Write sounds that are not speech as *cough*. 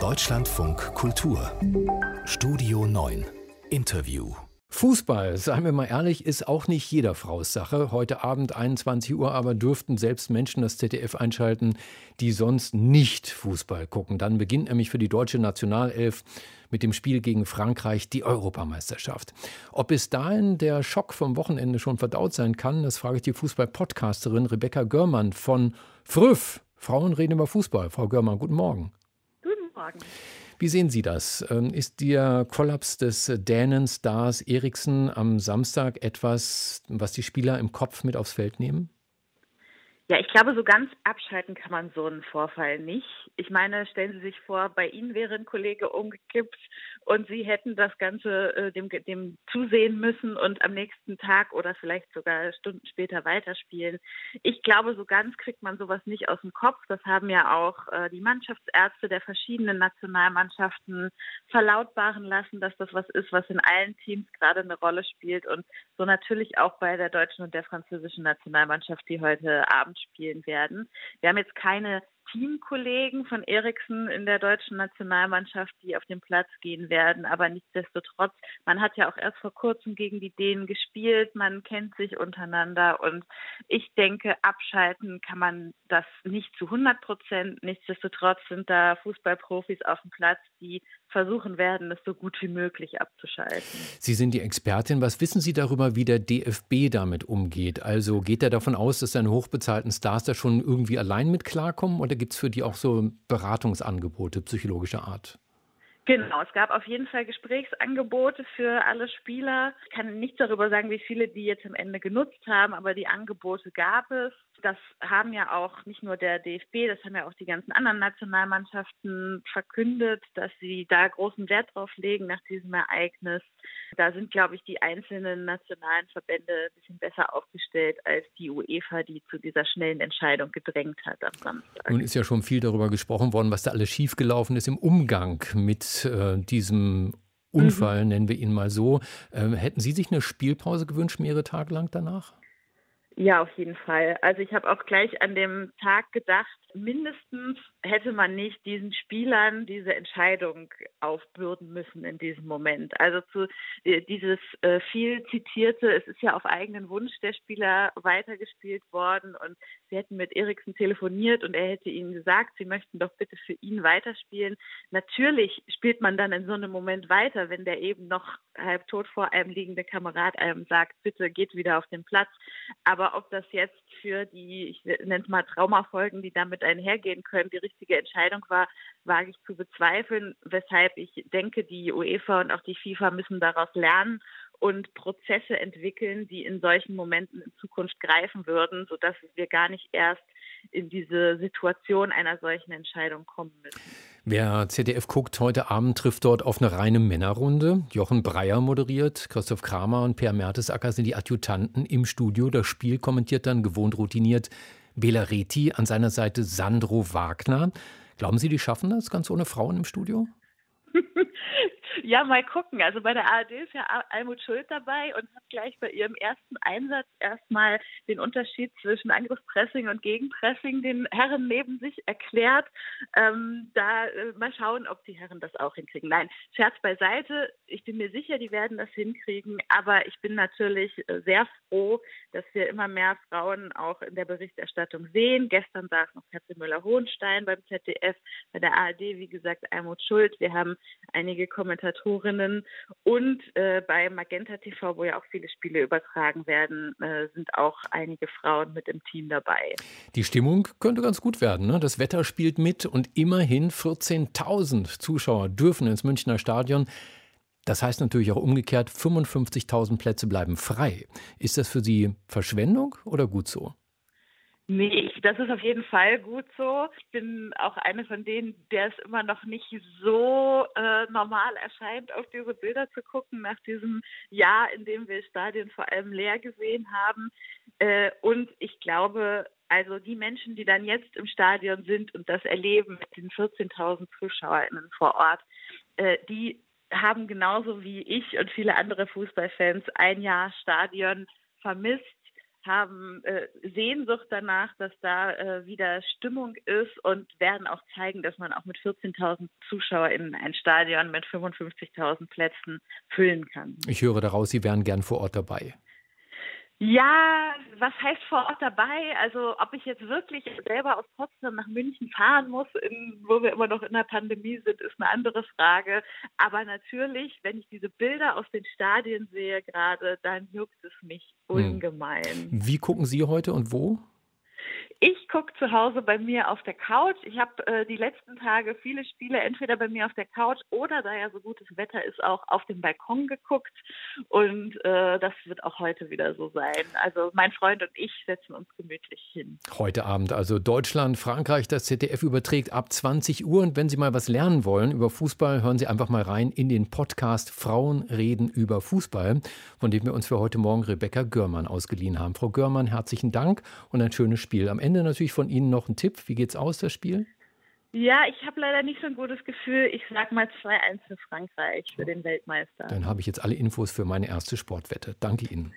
Deutschlandfunk Kultur Studio 9 Interview Fußball, seien wir mal ehrlich, ist auch nicht jeder Frau's Sache. Heute Abend 21 Uhr aber dürften selbst Menschen das ZDF einschalten, die sonst nicht Fußball gucken. Dann beginnt nämlich für die deutsche Nationalelf mit dem Spiel gegen Frankreich die Europameisterschaft. Ob bis dahin der Schock vom Wochenende schon verdaut sein kann, das frage ich die Fußball-Podcasterin Rebecca Görmann von Früff. Frauen reden über Fußball. Frau Görmann, guten Morgen. Morgen. Wie sehen Sie das? Ähm, ist der Kollaps des Dänen-Stars Eriksen am Samstag etwas, was die Spieler im Kopf mit aufs Feld nehmen? Ja, ich glaube, so ganz abschalten kann man so einen Vorfall nicht. Ich meine, stellen Sie sich vor, bei Ihnen wäre ein Kollege umgekippt und Sie hätten das Ganze äh, dem, dem zusehen müssen und am nächsten Tag oder vielleicht sogar Stunden später weiterspielen. Ich glaube, so ganz kriegt man sowas nicht aus dem Kopf. Das haben ja auch äh, die Mannschaftsärzte der verschiedenen Nationalmannschaften verlautbaren lassen, dass das was ist, was in allen Teams gerade eine Rolle spielt und so natürlich auch bei der deutschen und der französischen Nationalmannschaft, die heute Abend Abend spielen werden. Wir haben jetzt keine Teamkollegen von Eriksen in der deutschen Nationalmannschaft, die auf den Platz gehen werden. Aber nichtsdestotrotz, man hat ja auch erst vor kurzem gegen die Dänen gespielt, man kennt sich untereinander und ich denke, abschalten kann man das nicht zu 100 Prozent. Nichtsdestotrotz sind da Fußballprofis auf dem Platz, die versuchen werden, es so gut wie möglich abzuschalten. Sie sind die Expertin. Was wissen Sie darüber, wie der DFB damit umgeht? Also geht er davon aus, dass seine hochbezahlten Stars da schon irgendwie allein mit klarkommen oder gibt es für die auch so Beratungsangebote psychologischer Art? Genau, es gab auf jeden Fall Gesprächsangebote für alle Spieler. Ich kann nichts darüber sagen, wie viele die jetzt am Ende genutzt haben, aber die Angebote gab es. Das haben ja auch nicht nur der DFB, das haben ja auch die ganzen anderen Nationalmannschaften verkündet, dass sie da großen Wert drauf legen nach diesem Ereignis. Da sind, glaube ich, die einzelnen nationalen Verbände ein bisschen besser aufgestellt als die UEFA, die zu dieser schnellen Entscheidung gedrängt hat am Samstag. Nun ist ja schon viel darüber gesprochen worden, was da alles schiefgelaufen ist im Umgang mit äh, diesem Unfall, mhm. nennen wir ihn mal so. Ähm, hätten Sie sich eine Spielpause gewünscht, mehrere Tage lang danach? Ja, auf jeden Fall. Also ich habe auch gleich an dem Tag gedacht, mindestens hätte man nicht diesen Spielern diese Entscheidung aufbürden müssen in diesem Moment. Also zu äh, dieses äh, viel zitierte, es ist ja auf eigenen Wunsch der Spieler weitergespielt worden und sie hätten mit Eriksen telefoniert und er hätte ihnen gesagt, sie möchten doch bitte für ihn weiterspielen. Natürlich spielt man dann in so einem Moment weiter, wenn der eben noch halb tot vor einem liegende Kamerad einem sagt, bitte geht wieder auf den Platz. Aber ob das jetzt für die, ich nenne es mal Traumafolgen, die damit einhergehen können, die richtige Entscheidung war, wage ich zu bezweifeln, weshalb ich denke, die UEFA und auch die FIFA müssen daraus lernen und Prozesse entwickeln, die in solchen Momenten in Zukunft greifen würden, sodass wir gar nicht erst in diese Situation einer solchen Entscheidung kommen müssen. Wer ZDF guckt, heute Abend trifft dort auf eine reine Männerrunde. Jochen Breyer moderiert, Christoph Kramer und Per Mertesacker sind die Adjutanten im Studio. Das Spiel kommentiert dann gewohnt routiniert Bela Reti, an seiner Seite Sandro Wagner. Glauben Sie, die schaffen das ganz ohne Frauen im Studio? *laughs* Ja, mal gucken. Also bei der ARD ist ja Almut Schuld dabei und hat gleich bei ihrem ersten Einsatz erstmal den Unterschied zwischen Angriffspressing und Gegenpressing den Herren neben sich erklärt. Ähm, da äh, mal schauen, ob die Herren das auch hinkriegen. Nein, Scherz beiseite. Ich bin mir sicher, die werden das hinkriegen. Aber ich bin natürlich äh, sehr froh, dass wir immer mehr Frauen auch in der Berichterstattung sehen. Gestern saß noch Katze Müller-Hohenstein beim ZDF, bei der ARD, wie gesagt, Almut Schuld. Wir haben einige Kommentatorinnen und äh, bei Magenta TV, wo ja auch viele Spiele übertragen werden, äh, sind auch einige Frauen mit im Team dabei. Die Stimmung könnte ganz gut werden. Ne? Das Wetter spielt mit und immerhin 14.000 Zuschauer dürfen ins Münchner Stadion. Das heißt natürlich auch umgekehrt, 55.000 Plätze bleiben frei. Ist das für Sie Verschwendung oder gut so? Nee, das ist auf jeden Fall gut so. Ich bin auch eine von denen, der es immer noch nicht so äh, normal erscheint, auf diese Bilder zu gucken, nach diesem Jahr, in dem wir Stadien vor allem leer gesehen haben. Äh, und ich glaube, also die Menschen, die dann jetzt im Stadion sind und das erleben mit den 14.000 ZuschauerInnen vor Ort, äh, die haben genauso wie ich und viele andere Fußballfans ein Jahr Stadion vermisst haben äh, Sehnsucht danach, dass da äh, wieder Stimmung ist und werden auch zeigen, dass man auch mit 14.000 ZuschauerInnen ein Stadion mit 55.000 Plätzen füllen kann. Ich höre daraus, Sie wären gern vor Ort dabei. Ja, was heißt vor Ort dabei? Also ob ich jetzt wirklich selber aus Potsdam nach München fahren muss, in, wo wir immer noch in der Pandemie sind, ist eine andere Frage. Aber natürlich, wenn ich diese Bilder aus den Stadien sehe gerade, dann juckt es mich hm. ungemein. Wie gucken Sie heute und wo? Ich gucke zu Hause bei mir auf der Couch. Ich habe äh, die letzten Tage viele Spiele entweder bei mir auf der Couch oder, da ja so gutes Wetter ist, auch auf dem Balkon geguckt. Und äh, das wird auch heute wieder so sein. Also mein Freund und ich setzen uns gemütlich hin. Heute Abend also Deutschland, Frankreich, das ZDF überträgt ab 20 Uhr. Und wenn Sie mal was lernen wollen über Fußball, hören Sie einfach mal rein in den Podcast Frauen reden über Fußball, von dem wir uns für heute Morgen Rebecca Görmann ausgeliehen haben. Frau Görmann, herzlichen Dank und ein schönes Spiel am Ende. Ende natürlich von Ihnen noch ein Tipp. Wie geht's aus, das Spiel? Ja, ich habe leider nicht so ein gutes Gefühl. Ich sag mal 2-1 für Frankreich, für den Weltmeister. Dann habe ich jetzt alle Infos für meine erste Sportwette. Danke Ihnen.